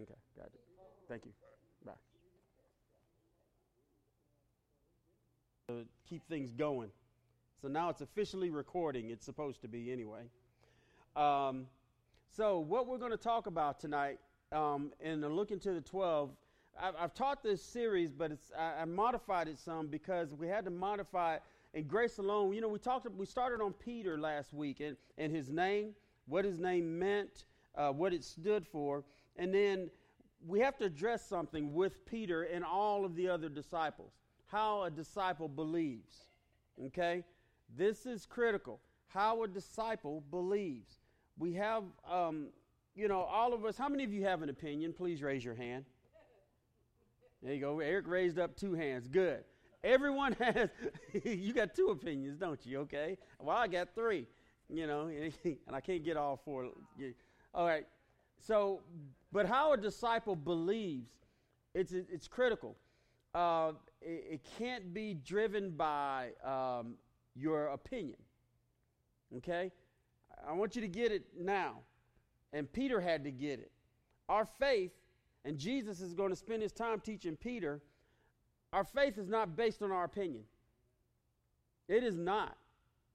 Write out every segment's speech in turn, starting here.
Okay, got it. Thank you. Bye. To keep things going. So now it's officially recording. It's supposed to be anyway. Um, so, what we're going to talk about tonight, um, and look into the 12, I've, I've taught this series, but it's, I, I, modified it some because we had to modify it. And grace alone, you know, we talked, we started on Peter last week and, and his name, what his name meant, uh, what it stood for. And then we have to address something with Peter and all of the other disciples how a disciple believes. Okay? This is critical. How a disciple believes. We have, um, you know, all of us. How many of you have an opinion? Please raise your hand. There you go. Eric raised up two hands. Good. Everyone has, you got two opinions, don't you? Okay. Well, I got three, you know, and I can't get all four. All right. So, but how a disciple believes, it's, it's critical. Uh, it, it, can't be driven by um, your opinion. Okay? I want you to get it now. And Peter had to get it. Our faith, and Jesus is going to spend his time teaching Peter, our faith is not based on our opinion. It is not.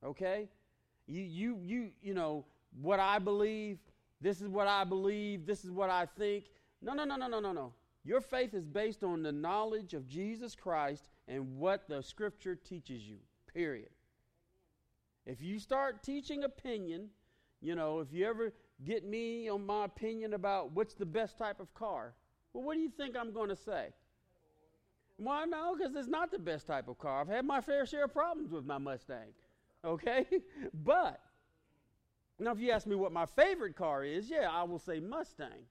Okay? You you you you know what I believe, this is what I believe, this is what I think. No, no, no, no, no, no, no. Your faith is based on the knowledge of Jesus Christ and what the scripture teaches you. Period. If you start teaching opinion, you know, if you ever get me on my opinion about what's the best type of car, well, what do you think I'm going to say? Well, no, because it's not the best type of car. I've had my fair share of problems with my Mustang. Okay? but now, if you ask me what my favorite car is, yeah, I will say Mustang.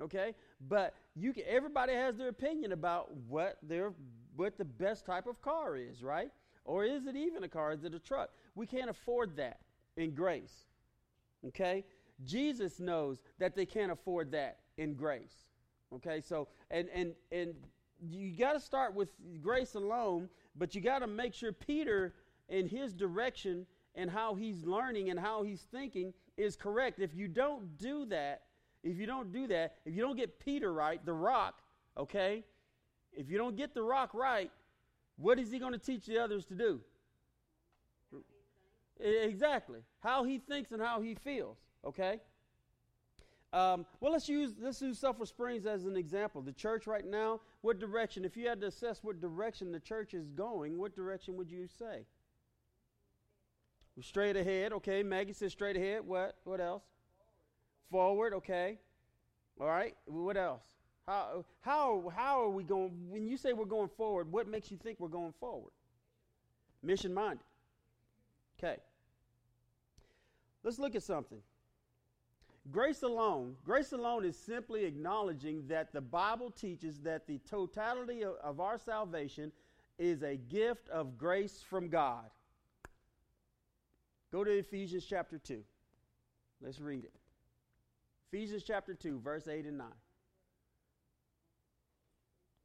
Okay, but you can, everybody has their opinion about what their what the best type of car is, right? Or is it even a car? Is it a truck? We can't afford that in grace. Okay, Jesus knows that they can't afford that in grace. Okay, so and and and you got to start with grace alone, but you got to make sure Peter in his direction and how he's learning and how he's thinking is correct. If you don't do that, if you don't do that, if you don't get Peter right, the rock, okay? If you don't get the rock right, what is he going to teach the others to do? Exactly. How he thinks and how he feels, okay? Um, well, let's use let's use Sulphur Springs as an example. The church right now, what direction? If you had to assess what direction the church is going, what direction would you say? Straight ahead, okay. Maggie says straight ahead. What? What else? Forward, okay. All right. What else? How how how are we going? When you say we're going forward, what makes you think we're going forward? Mission minded. Okay. Let's look at something. Grace alone, grace alone is simply acknowledging that the Bible teaches that the totality of, of our salvation is a gift of grace from God. Go to Ephesians chapter 2. Let's read it. Ephesians chapter 2, verse 8 and 9.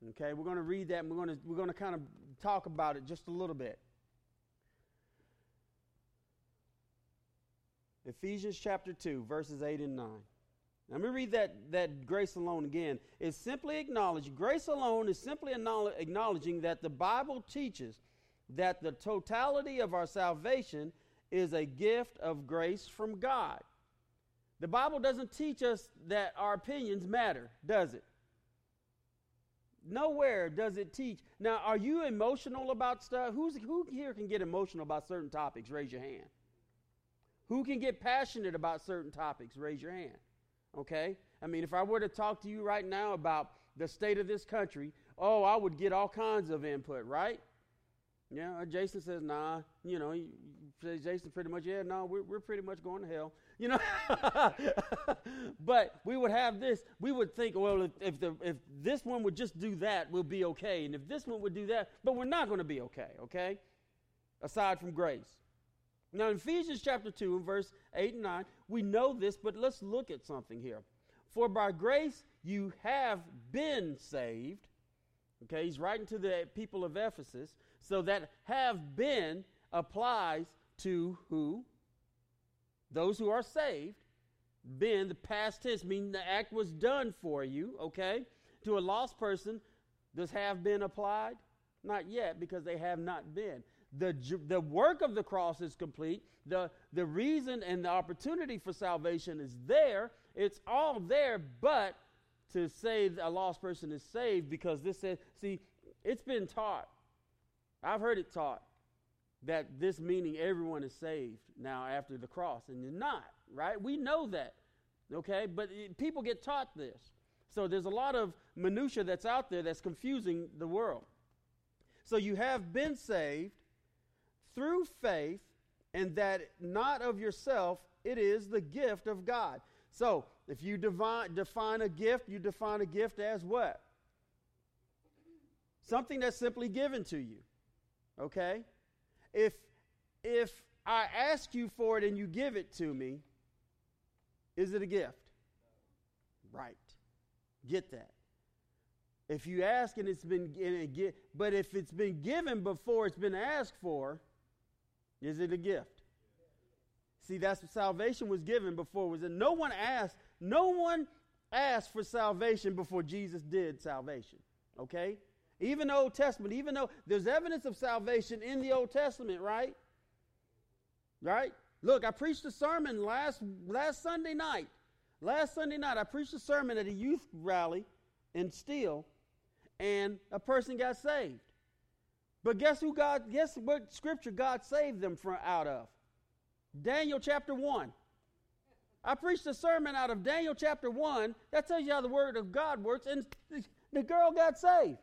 Okay, we're going to read that and we're going to, we're going to kind of talk about it just a little bit. Ephesians chapter 2, verses 8 and 9. Let me read that, that grace alone again. It's simply acknowledging, grace alone is simply acknowledging that the Bible teaches that the totality of our salvation is a gift of grace from God. The Bible doesn't teach us that our opinions matter, does it? Nowhere does it teach. Now, are you emotional about stuff? Who's, who here can get emotional about certain topics? Raise your hand. Who can get passionate about certain topics? Raise your hand. Okay? I mean, if I were to talk to you right now about the state of this country, oh, I would get all kinds of input, right? Yeah, Jason says, nah. You know, Jason pretty much, yeah, no, we're, we're pretty much going to hell. You know? but we would have this, we would think, well, if, if, the, if this one would just do that, we'll be okay. And if this one would do that, but we're not going to be okay, okay? Aside from grace. Now, in Ephesians chapter 2, and verse 8 and 9, we know this, but let's look at something here. For by grace you have been saved. Okay, he's writing to the people of Ephesus. So that have been applies to who? Those who are saved. been, the past tense, meaning the act was done for you, okay? To a lost person, does have been applied? Not yet, because they have not been. The, the work of the cross is complete. The, the reason and the opportunity for salvation is there. It's all there, but to say a lost person is saved because this says, see, it's been taught. I've heard it taught that this meaning everyone is saved now after the cross, and you're not, right? We know that, okay? But it, people get taught this. So there's a lot of minutia that's out there that's confusing the world. So you have been saved through faith, and that not of yourself, it is the gift of God. So if you divine, define a gift, you define a gift as what? Something that's simply given to you. Okay? If if I ask you for it and you give it to me, is it a gift? Right. Get that. If you ask and it's been and but if it's been given before it's been asked for, is it a gift? See, that's what salvation was given before. Was it? No one asked. No one asked for salvation before Jesus did salvation. Okay, even the Old Testament, even though there's evidence of salvation in the Old Testament, right? Right. Look, I preached a sermon last last Sunday night. Last Sunday night, I preached a sermon at a youth rally in Steele, and a person got saved. But guess who God? Guess what scripture God saved them from out of? Daniel chapter 1. I preached a sermon out of Daniel chapter 1. That tells you how the word of God works. And the girl got saved.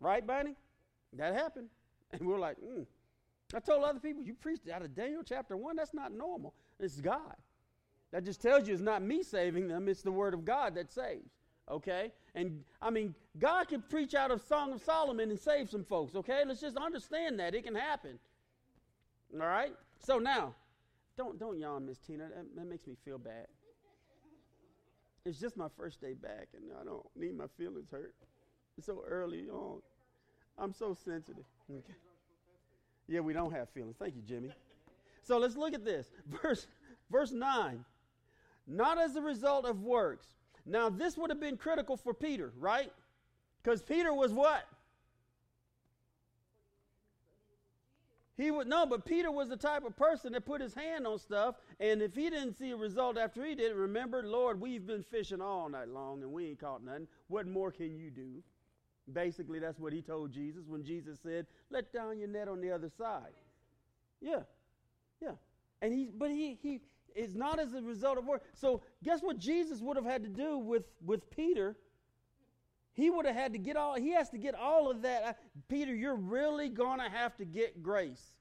Right, Bunny? That happened. And we're like, mm. I told other people, you preached out of Daniel chapter 1. That's not normal. It's God. That just tells you it's not me saving them, it's the word of God that saves. Okay? And I mean, God can preach out of Song of Solomon and save some folks. Okay? Let's just understand that. It can happen. All right? So now, don't don't yawn, Miss Tina. That, that makes me feel bad. It's just my first day back, and I don't need my feelings hurt. So early on. I'm so sensitive. Okay. Yeah, we don't have feelings. Thank you, Jimmy. So let's look at this. Verse verse 9. Not as a result of works. Now, this would have been critical for Peter, right? Because Peter was what? He would no, but Peter was the type of person that put his hand on stuff, and if he didn't see a result after he did remember, Lord, we've been fishing all night long and we ain't caught nothing. What more can you do? Basically, that's what he told Jesus when Jesus said, "Let down your net on the other side." Yeah, yeah, and he, but he he is not as a result of work. So guess what Jesus would have had to do with with Peter he would have had to get all, he has to get all of that. Peter, you're really going to have to get grace.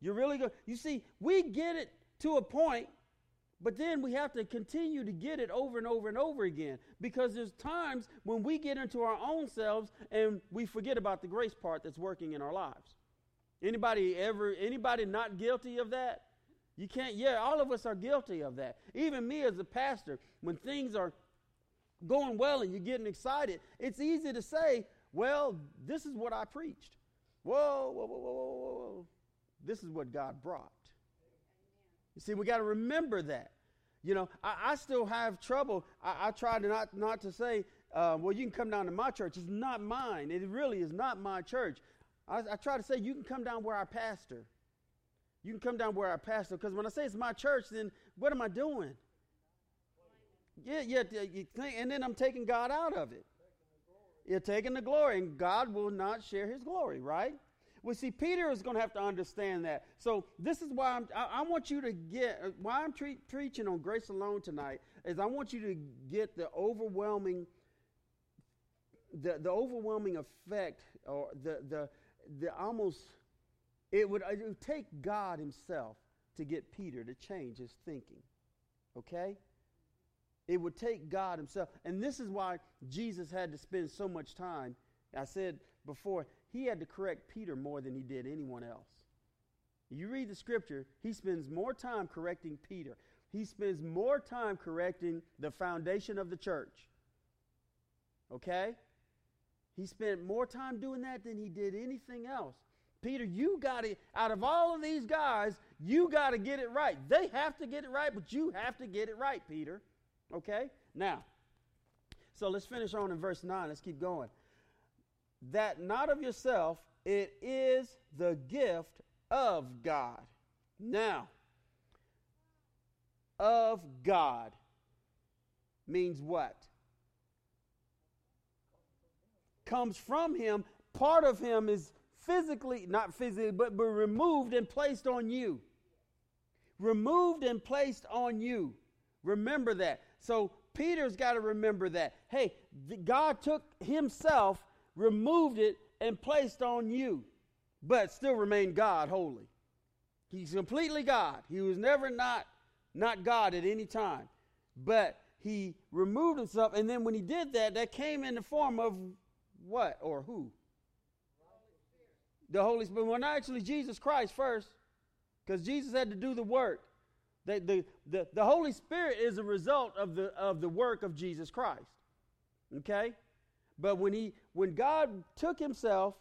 You're really going you see, we get it to a point, but then we have to continue to get it over and over and over again because there's times when we get into our own selves and we forget about the grace part that's working in our lives. Anybody ever, anybody not guilty of that? You can't, yeah, all of us are guilty of that. Even me as a pastor, when things are going well and you're getting excited, it's easy to say, well, this is what I preached. Whoa, whoa, whoa, whoa, whoa, whoa. This is what God brought. You see, we got to remember that. You know, I, I still have trouble. I, I, try to not, not to say, uh, well, you can come down to my church. It's not mine. It really is not my church. I, I try to say, you can come down where I pastor. You can come down where I pastor. Because when I say it's my church, then what am I doing? Yeah, yeah, and then I'm taking God out of it. You're taking the glory, and God will not share his glory, right? Well, see, Peter is going to have to understand that. So this is why I'm, I, I want you to get, why I'm tre- preaching on grace alone tonight, is I want you to get the overwhelming, the, the overwhelming effect, or the, the, the almost, it would, it would take God himself to get Peter to change his thinking. Okay? It would take God Himself. And this is why Jesus had to spend so much time. I said before, He had to correct Peter more than He did anyone else. You read the scripture, He spends more time correcting Peter, He spends more time correcting the foundation of the church. Okay? He spent more time doing that than he did anything else. Peter, you got to, out of all of these guys, you got to get it right. They have to get it right, but you have to get it right, Peter. Okay? Now, so let's finish on in verse 9. Let's keep going. That not of yourself, it is the gift of God. Now, of God means what? Comes from Him. Part of Him is physically, not physically, but, but removed and placed on you. Removed and placed on you. Remember that. So Peter's got to remember that. Hey, God took Himself, removed it, and placed on you, but still remained God holy. He's completely God. He was never not, not God at any time. But he removed himself, and then when he did that, that came in the form of what or who? The Holy Spirit. Well, not actually Jesus Christ first, because Jesus had to do the work. The, the, the, the Holy Spirit is a result of the, of the work of Jesus Christ. Okay? But when, he, when God took himself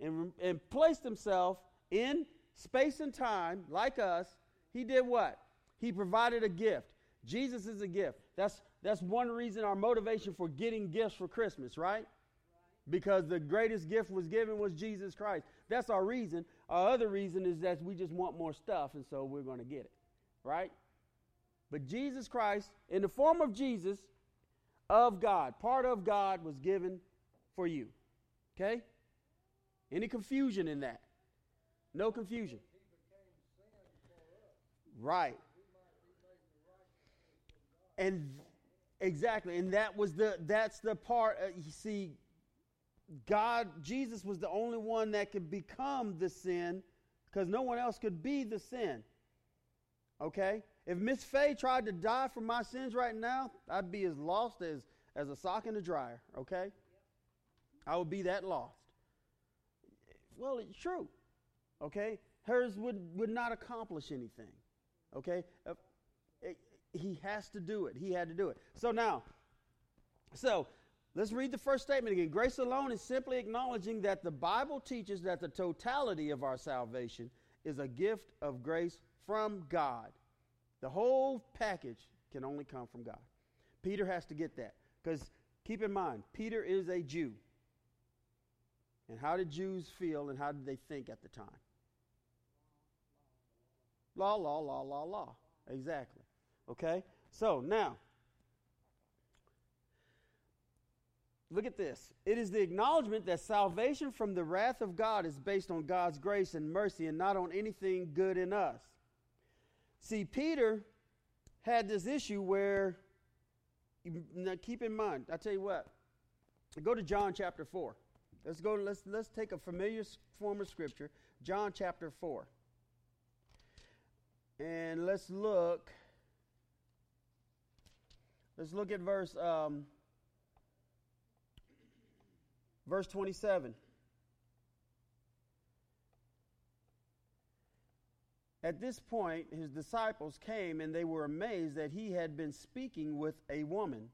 and, and placed himself in space and time, like us, he did what? He provided a gift. Jesus is a gift. That's, that's one reason our motivation for getting gifts for Christmas, right? Because the greatest gift was given was Jesus Christ. That's our reason. Our other reason is that we just want more stuff, and so we're going to get it, right? But Jesus Christ, in the form of Jesus, of God, part of God, was given for you. Okay? Any confusion in that? No confusion. Right. And exactly, and that was the that's the part uh, you see God Jesus was the only one that could become the sin because no one else could be the sin. Okay? If Miss Faye tried to die for my sins right now, I'd be as lost as, as a sock in a dryer, okay? I would be that lost. Well, it's true. Okay? Hers would, would not accomplish anything. Okay? Uh, it, he has to do it. He had to do it. So now, so let's read the first statement again. Grace alone is simply acknowledging that the Bible teaches that the totality of our salvation is a gift of grace from God. The whole package can only come from God. Peter has to get that. Because keep in mind, Peter is a Jew. And how did Jews feel and how did they think at the time? Law, law, law, law, law. Exactly. Okay? So now, look at this. It is the acknowledgement that salvation from the wrath of God is based on God's grace and mercy and not on anything good in us. See, Peter had this issue where, now keep in mind, I tell you what, go to John chapter 4. Let's go, let's, let's take a familiar form of scripture, John chapter 4. And let's look. Let's look at verse um, verse 27. At this point, his disciples came and they were amazed that he had been speaking with a woman.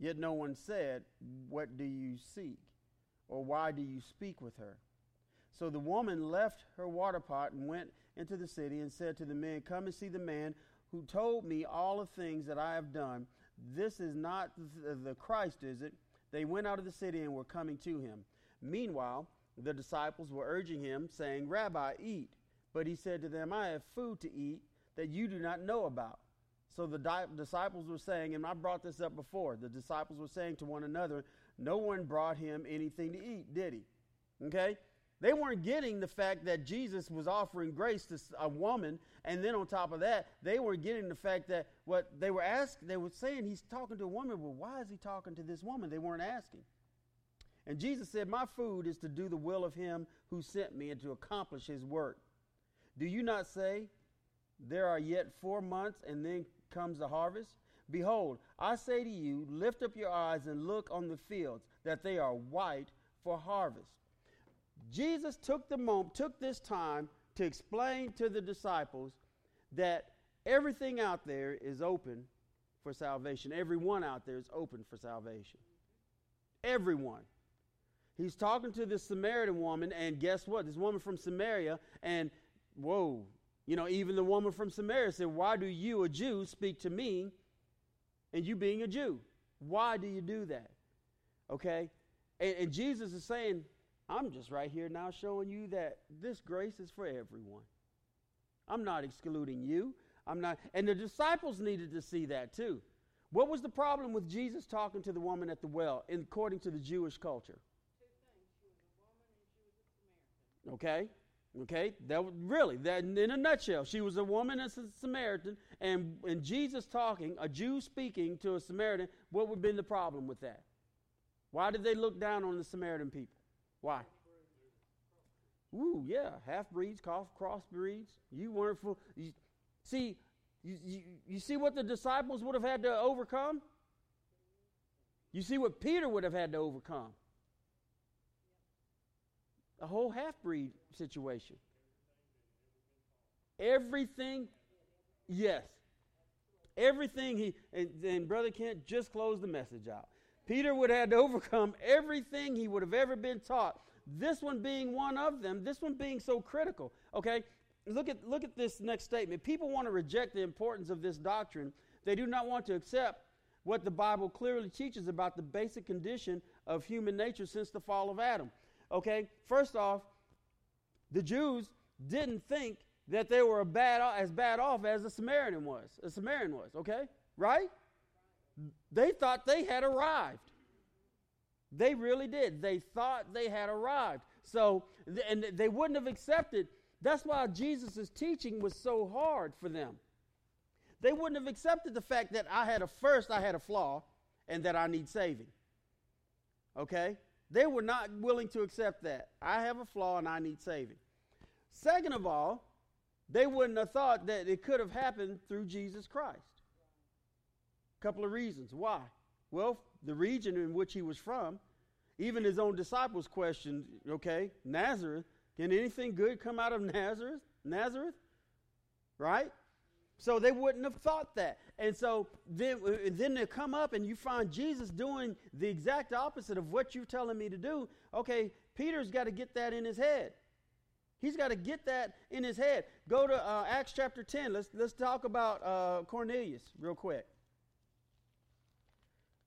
Yet no one said, What do you seek? Or why do you speak with her? So the woman left her water pot and went into the city and said to the men, Come and see the man who told me all the things that I have done. This is not the Christ, is it? They went out of the city and were coming to him. Meanwhile, the disciples were urging him, saying, Rabbi, eat. But he said to them, I have food to eat that you do not know about. So the di- disciples were saying, and I brought this up before, the disciples were saying to one another, No one brought him anything to eat, did he? Okay? They weren't getting the fact that Jesus was offering grace to a woman, and then on top of that, they were getting the fact that what they were asking, they were saying he's talking to a woman. Well, why is he talking to this woman? They weren't asking. And Jesus said, My food is to do the will of him who sent me and to accomplish his work. Do you not say, There are yet four months, and then comes the harvest? Behold, I say to you, lift up your eyes and look on the fields, that they are white for harvest. Jesus took the moment, took this time to explain to the disciples that everything out there is open for salvation. Everyone out there is open for salvation. Everyone. He's talking to this Samaritan woman, and guess what? This woman from Samaria, and whoa, you know, even the woman from Samaria said, Why do you, a Jew, speak to me, and you being a Jew. Why do you do that? Okay? And, and Jesus is saying, I'm just right here now showing you that this grace is for everyone. I'm not excluding you. I'm not, and the disciples needed to see that too. What was the problem with Jesus talking to the woman at the well, according to the Jewish culture? Okay, okay, that was really that in a nutshell. She was a woman and a Samaritan, and and Jesus talking, a Jew speaking to a Samaritan. What would have been the problem with that? Why did they look down on the Samaritan people? Why? Ooh, yeah, half breeds, cross breeds. You weren't full. You, see, you, you, you see what the disciples would have had to overcome? You see what Peter would have had to overcome? A whole half breed situation. Everything, yes. Everything he, and, and Brother Kent just closed the message out. Peter would have had to overcome everything he would have ever been taught. This one being one of them, this one being so critical. Okay, look at, look at this next statement. People want to reject the importance of this doctrine, they do not want to accept what the Bible clearly teaches about the basic condition of human nature since the fall of Adam. Okay, first off, the Jews didn't think that they were bad, as bad off as the Samaritan was. A Samaritan was, okay? Right? They thought they had arrived. They really did. They thought they had arrived. So, and they wouldn't have accepted. That's why Jesus' teaching was so hard for them. They wouldn't have accepted the fact that I had a first, I had a flaw, and that I need saving. Okay? They were not willing to accept that. I have a flaw and I need saving. Second of all, they wouldn't have thought that it could have happened through Jesus Christ. A couple of reasons. Why? Well, the region in which he was from, even his own disciples questioned, okay, Nazareth, can anything good come out of Nazareth? Nazareth? Right? So they wouldn't have thought that. And so then, then they come up and you find Jesus doing the exact opposite of what you're telling me to do. Okay, Peter's got to get that in his head. He's got to get that in his head. Go to uh, Acts chapter 10. Let's, let's talk about uh, Cornelius real quick.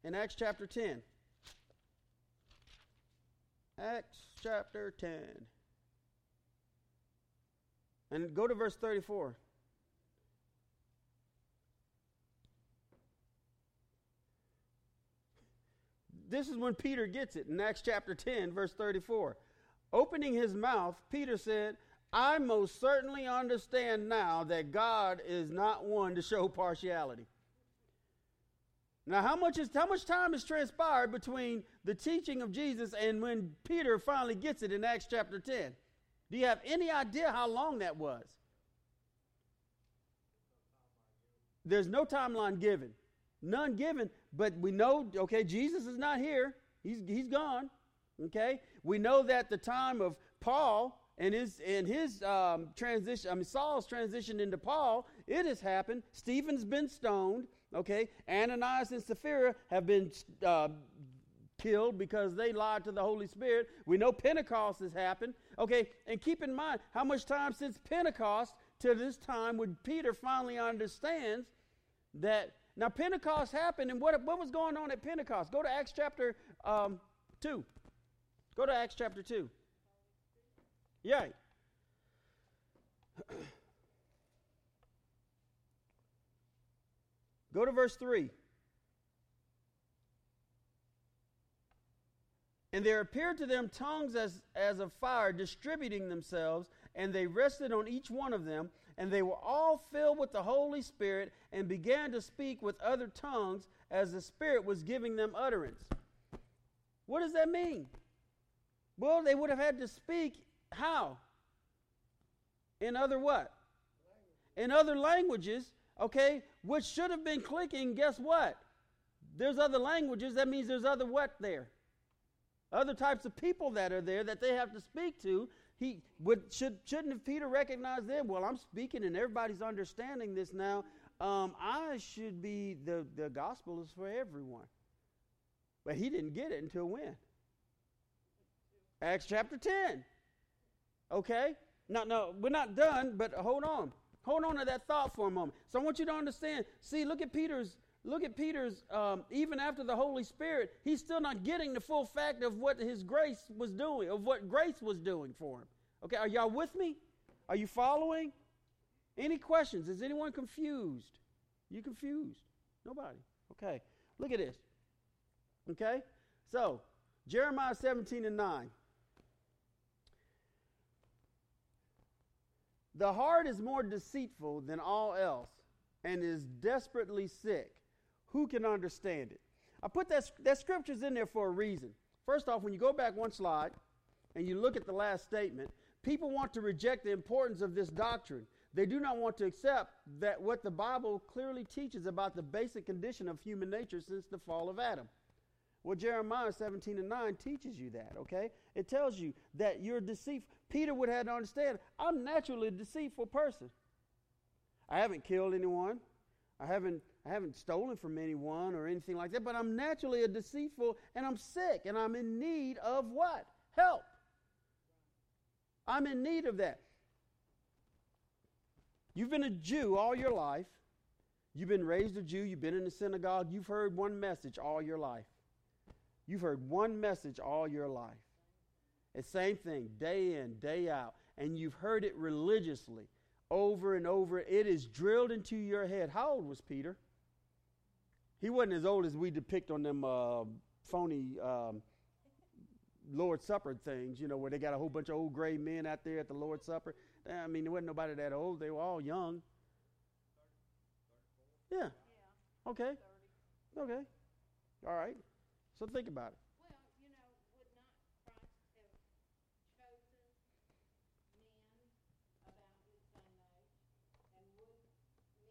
In Acts chapter 10. Acts chapter 10. And go to verse 34. This is when Peter gets it in Acts chapter 10, verse 34. Opening his mouth, Peter said, I most certainly understand now that God is not one to show partiality. Now, how much, is, how much time has transpired between the teaching of Jesus and when Peter finally gets it in Acts chapter 10? Do you have any idea how long that was? There's no timeline given. None given, but we know, okay, Jesus is not here. He's, he's gone. Okay? We know that the time of Paul and his and his um, transition, I mean Saul's transition into Paul, it has happened. Stephen's been stoned. Okay, Ananias and Sapphira have been uh, killed because they lied to the Holy Spirit. We know Pentecost has happened. Okay, and keep in mind how much time since Pentecost to this time when Peter finally understands that now Pentecost happened, and what, what was going on at Pentecost? Go to Acts chapter um, 2. Go to Acts chapter 2. Yeah. Go to verse 3. And there appeared to them tongues as, as of fire distributing themselves, and they rested on each one of them. And they were all filled with the Holy Spirit and began to speak with other tongues as the Spirit was giving them utterance. What does that mean? Well, they would have had to speak how? In other what? In other languages, okay, which should have been clicking, guess what? There's other languages, that means there's other what there? Other types of people that are there that they have to speak to. He would should shouldn't have Peter recognized them? Well, I'm speaking and everybody's understanding this now. Um, I should be the the gospel is for everyone. But he didn't get it until when? Acts chapter 10. Okay? No, no, we're not done, but hold on. Hold on to that thought for a moment. So I want you to understand. See, look at Peter's look at Peter's, um, even after the Holy Spirit, he's still not getting the full fact of what his grace was doing, of what grace was doing for him. Okay, are y'all with me? Are you following? Any questions? Is anyone confused? You confused? Nobody. Okay, look at this. Okay, so Jeremiah 17 and 9. The heart is more deceitful than all else and is desperately sick. Who can understand it? I put that, that scriptures in there for a reason. First off, when you go back one slide and you look at the last statement, people want to reject the importance of this doctrine. They do not want to accept that what the Bible clearly teaches about the basic condition of human nature since the fall of Adam. Well, Jeremiah 17 and 9 teaches you that, okay? It tells you that you're deceitful. Peter would have to understand I'm naturally a deceitful person. I haven't killed anyone. I haven't, I haven't stolen from anyone or anything like that, but I'm naturally a deceitful and I'm sick and I'm in need of what? Help. I'm in need of that. You've been a Jew all your life. You've been raised a Jew. You've been in the synagogue. You've heard one message all your life. You've heard one message all your life. The same thing, day in, day out. And you've heard it religiously over and over. It is drilled into your head. How old was Peter? He wasn't as old as we depict on them uh, phony um, Lord's Supper things, you know, where they got a whole bunch of old gray men out there at the Lord's Supper. I mean, there wasn't nobody that old. They were all young. Yeah. Okay. Okay. All right. So think about it. Well, you know, would not Christ have chosen men about his same age? And would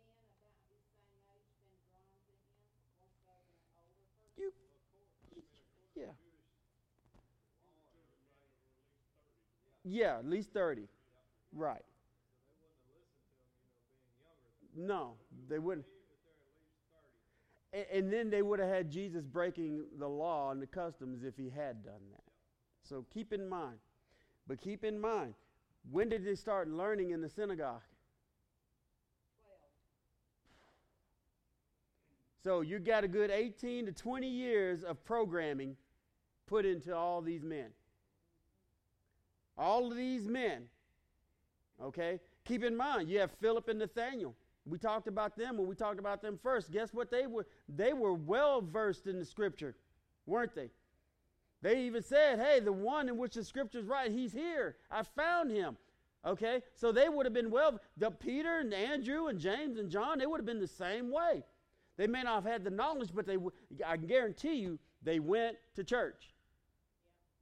men about his same age been drawn to him more so than an older person? You, yeah. Yeah, at least 30. Right. No, they wouldn't. And, then they would have had Jesus breaking the law and the customs if he had done that. So keep in mind. But keep in mind, when did they start learning in the synagogue? So you got a good 18 to 20 years of programming put into all these men. All of these men, okay? Keep in mind, you have Philip and Nathaniel. We talked about them when we talked about them first. Guess what they were? They were well versed in the scripture, weren't they? They even said, hey, the one in which the scripture's right, he's here. I found him. Okay? So they would have been well, the Peter and Andrew and James and John, they would have been the same way. They may not have had the knowledge, but they I can guarantee you, they went to church.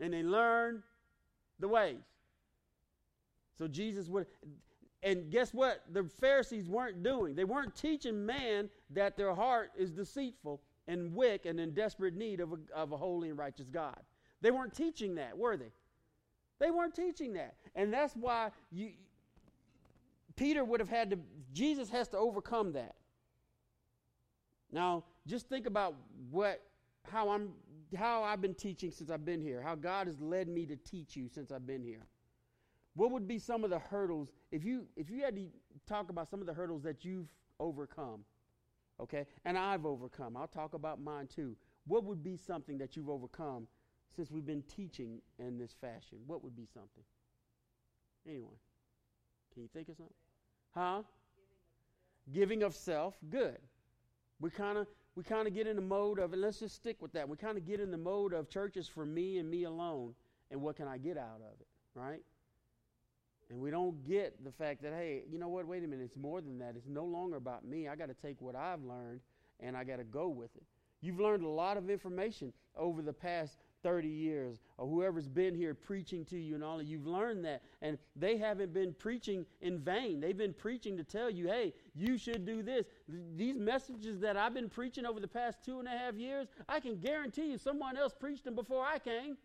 And they learned the ways. So Jesus would and guess what? The Pharisees weren't doing. They weren't teaching man that their heart is deceitful and wicked and in desperate need of a, of a holy and righteous God. They weren't teaching that, were they? They weren't teaching that. And that's why you, Peter would have had to, Jesus has to overcome that. Now, just think about what, how I'm, how I've been teaching since I've been here, how God has led me to teach you since I've been here. What would be some of the hurdles if you if you had to talk about some of the hurdles that you've overcome? Okay? And I've overcome. I'll talk about mine too. What would be something that you've overcome since we've been teaching in this fashion? What would be something? Anyone? Can you think of something? Huh? Giving of self. Good. We kind of we kind of get in the mode of, and let's just stick with that. We kind of get in the mode of churches for me and me alone, and what can I get out of it, right? And we don't get the fact that, hey, you know what? Wait a minute. It's more than that. It's no longer about me. I got to take what I've learned and I got to go with it. You've learned a lot of information over the past 30 years, or whoever's been here preaching to you and all, you've learned that. And they haven't been preaching in vain. They've been preaching to tell you, hey, you should do this. These messages that I've been preaching over the past two and a half years, I can guarantee you someone else preached them before I came.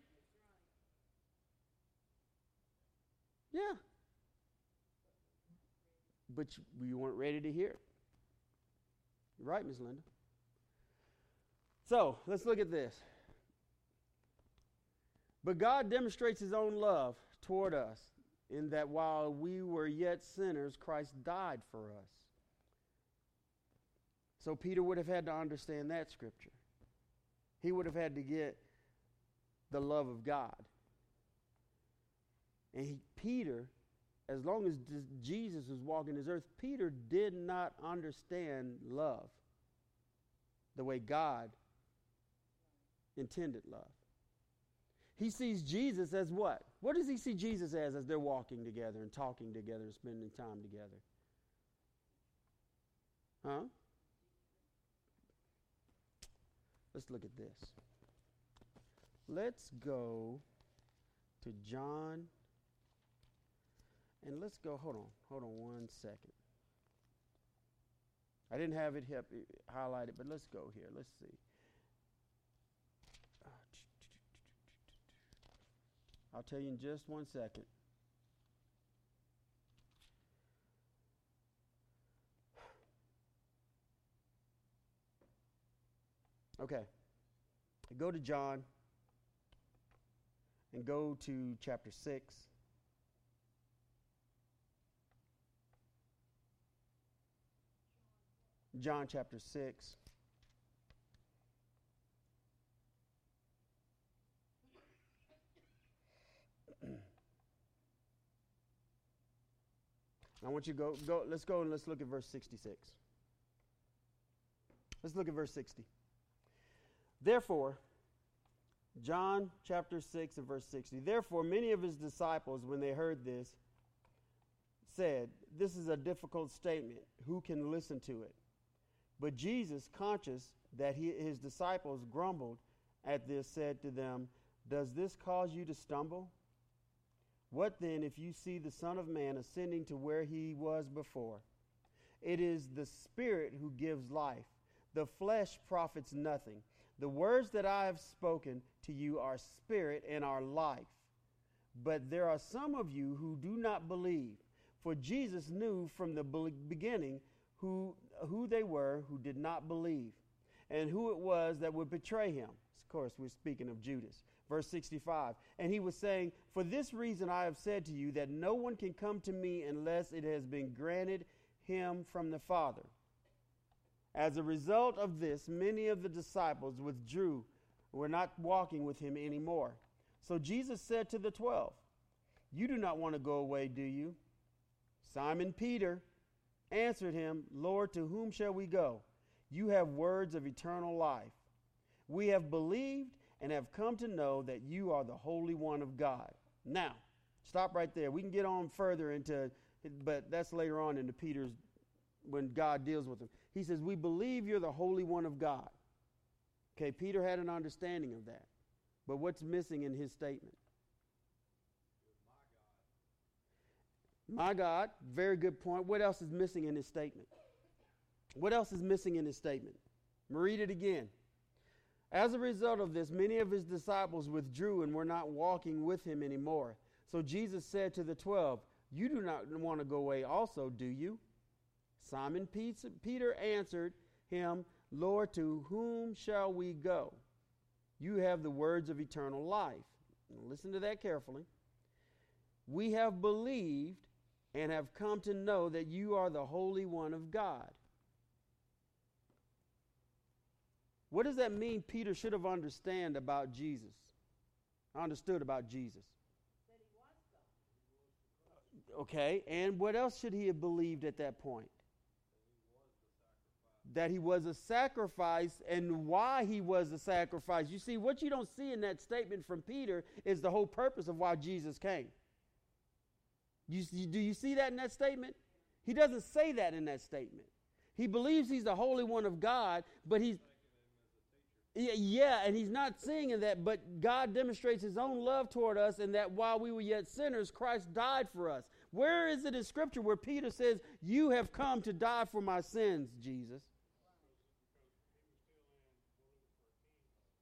Yeah but you, weren't ready to hear. You're right, Miss Linda. So let's look at this. But God demonstrates his own love toward us in that while we were yet sinners, Christ died for us. So Peter would have had to understand that scripture. He would have had to get the love of God. And he, Peter, as long as Jesus was walking this earth, Peter did not understand love the way God intended love. He sees Jesus as what? What does he see Jesus as as they're walking together and talking together and spending time together? Huh? Let's look at this. Let's go to John. And let's go, hold on, hold on one second. I didn't have it highlighted, but let's go here. Let's see. Uh, I'll tell you in just one second. Okay. Go to John and go to chapter 6. John chapter 6. I want you to go, go, let's go and let's look at verse 66. Let's look at verse 60. Therefore, John chapter 6 and verse 60. Therefore, many of his disciples, when they heard this, said, This is a difficult statement. Who can listen to it? But Jesus, conscious that he, his disciples grumbled at this, said to them, Does this cause you to stumble? What then if you see the Son of Man ascending to where he was before? It is the Spirit who gives life, the flesh profits nothing. The words that I have spoken to you are spirit and are life. But there are some of you who do not believe. For Jesus knew from the beginning who, who they were who did not believe and who it was that would betray him. Of course, we're speaking of Judas. Verse 65. And he was saying, For this reason I have said to you that no one can come to me unless it has been granted him from the Father. As a result of this, many of the disciples withdrew, and were not walking with him anymore. So Jesus said to the twelve, You do not want to go away, do you? Simon Peter answered him, Lord, to whom shall we go? You have words of eternal life. We have believed and have come to know that you are the Holy One of God. Now, stop right there. We can get on further into, but that's later on into Peter's, when God deals with him. He says, We believe you're the Holy One of God. Okay, Peter had an understanding of that. But what's missing in his statement? My God, very good point. What else is missing in his statement? What else is missing in his statement? Read it again. As a result of this, many of his disciples withdrew and were not walking with him anymore. So Jesus said to the twelve, You do not want to go away also, do you? Simon Peter answered him, Lord, to whom shall we go? You have the words of eternal life. Listen to that carefully. We have believed and have come to know that you are the Holy One of God. What does that mean Peter should have understood about Jesus? Understood about Jesus. Okay, and what else should he have believed at that point? That he was a sacrifice and why he was a sacrifice. You see, what you don't see in that statement from Peter is the whole purpose of why Jesus came. You, do you see that in that statement? He doesn't say that in that statement. He believes he's the Holy One of God, but he's yeah, and he's not saying that, but God demonstrates his own love toward us, and that while we were yet sinners, Christ died for us. Where is it in Scripture where Peter says, You have come to die for my sins, Jesus?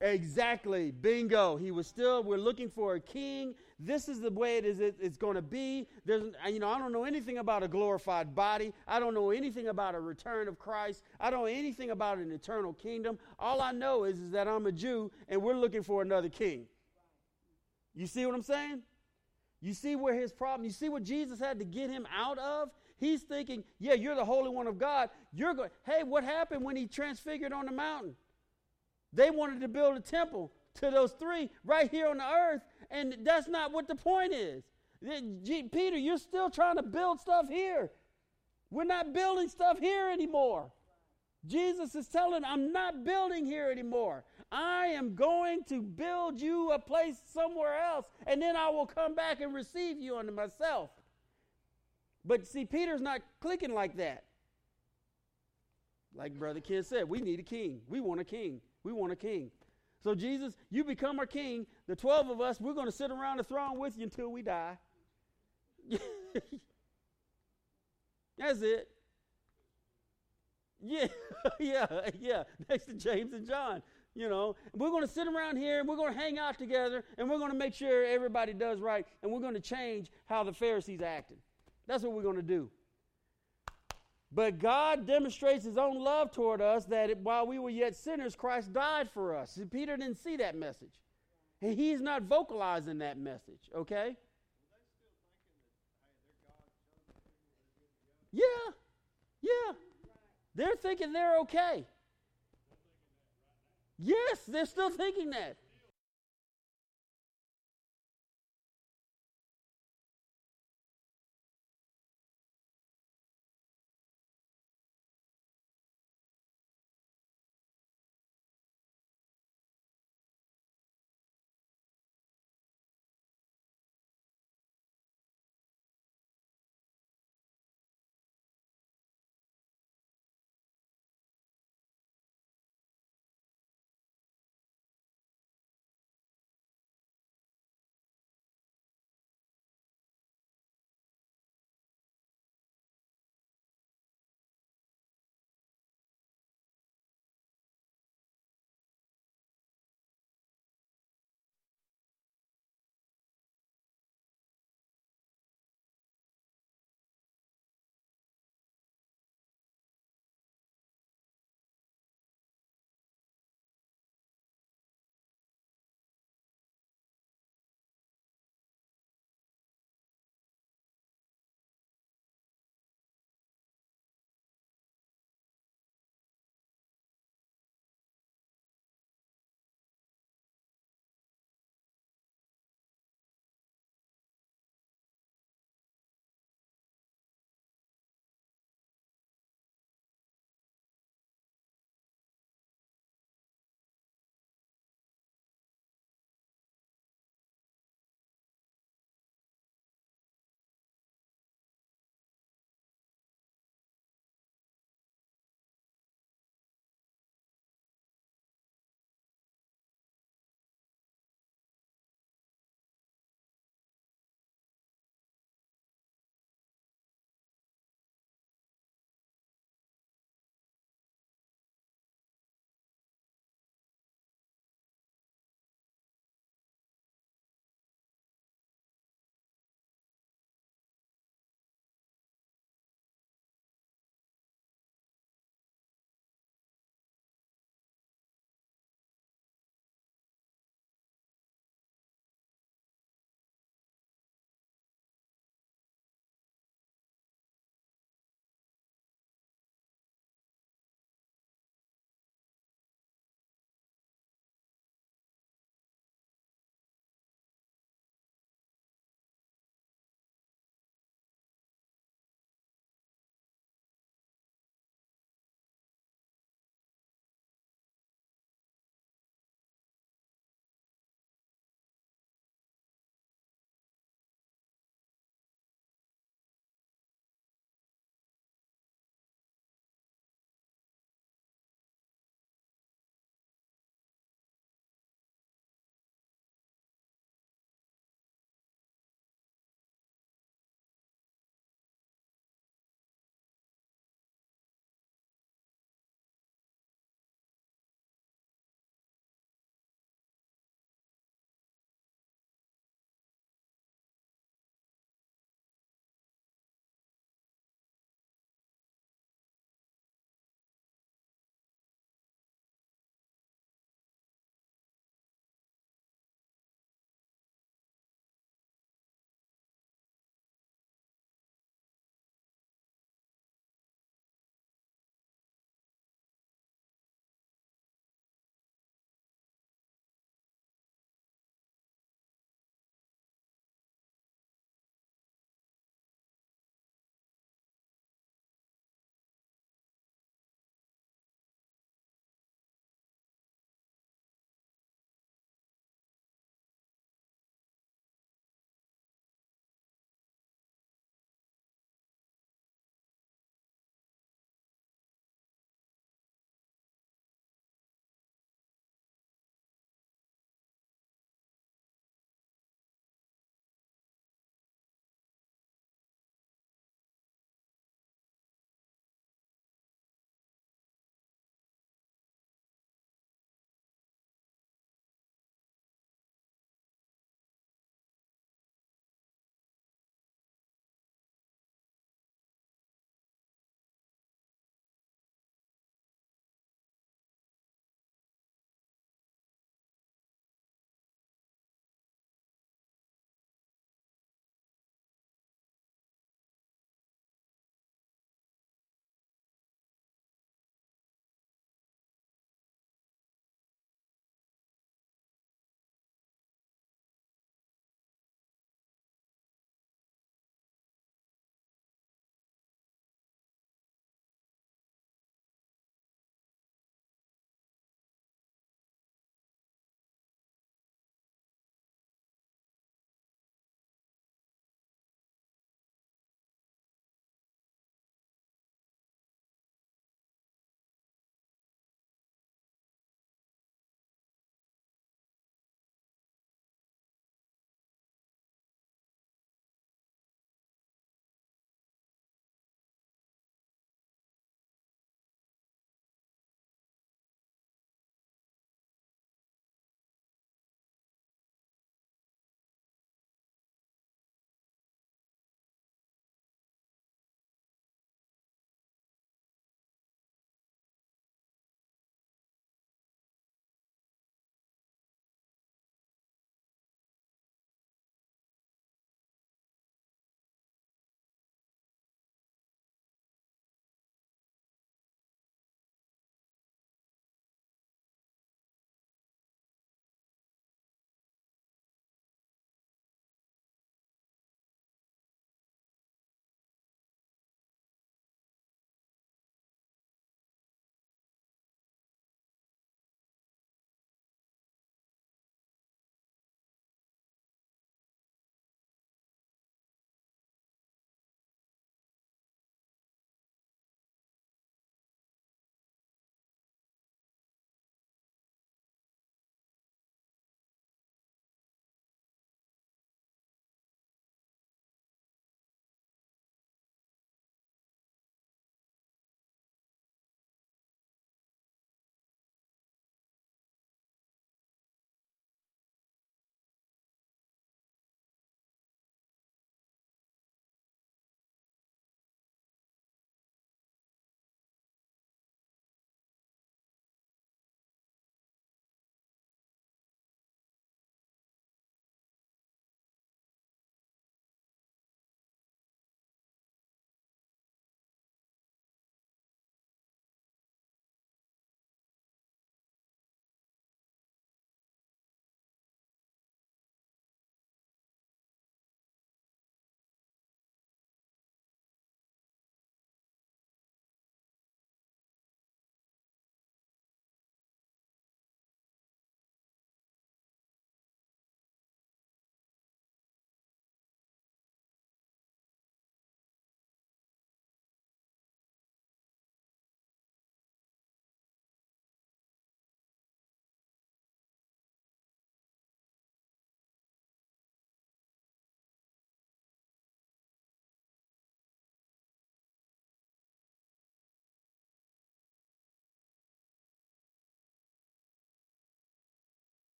Exactly. Bingo. He was still, we're looking for a king. This is the way it is it's going to be. There's, you know, I don't know anything about a glorified body. I don't know anything about a return of Christ. I don't know anything about an eternal kingdom. All I know is, is that I'm a Jew and we're looking for another king. You see what I'm saying? You see where his problem, you see what Jesus had to get him out of? He's thinking, yeah, you're the Holy One of God. You're going, hey, what happened when he transfigured on the mountain? They wanted to build a temple to those three right here on the earth, and that's not what the point is. Peter, you're still trying to build stuff here. We're not building stuff here anymore. Jesus is telling, I'm not building here anymore. I am going to build you a place somewhere else, and then I will come back and receive you unto myself. But see, Peter's not clicking like that. Like Brother Ken said, we need a king. We want a king. We want a king. So, Jesus, you become our king. The 12 of us, we're going to sit around the throne with you until we die. That's it. Yeah, yeah, yeah. Next to James and John. You know, we're going to sit around here and we're going to hang out together and we're going to make sure everybody does right and we're going to change how the Pharisees acted. That's what we're going to do. But God demonstrates his own love toward us that while we were yet sinners, Christ died for us. Peter didn't see that message. And he's not vocalizing that message, okay? Yeah, yeah. They're thinking they're okay. Yes, they're still thinking that.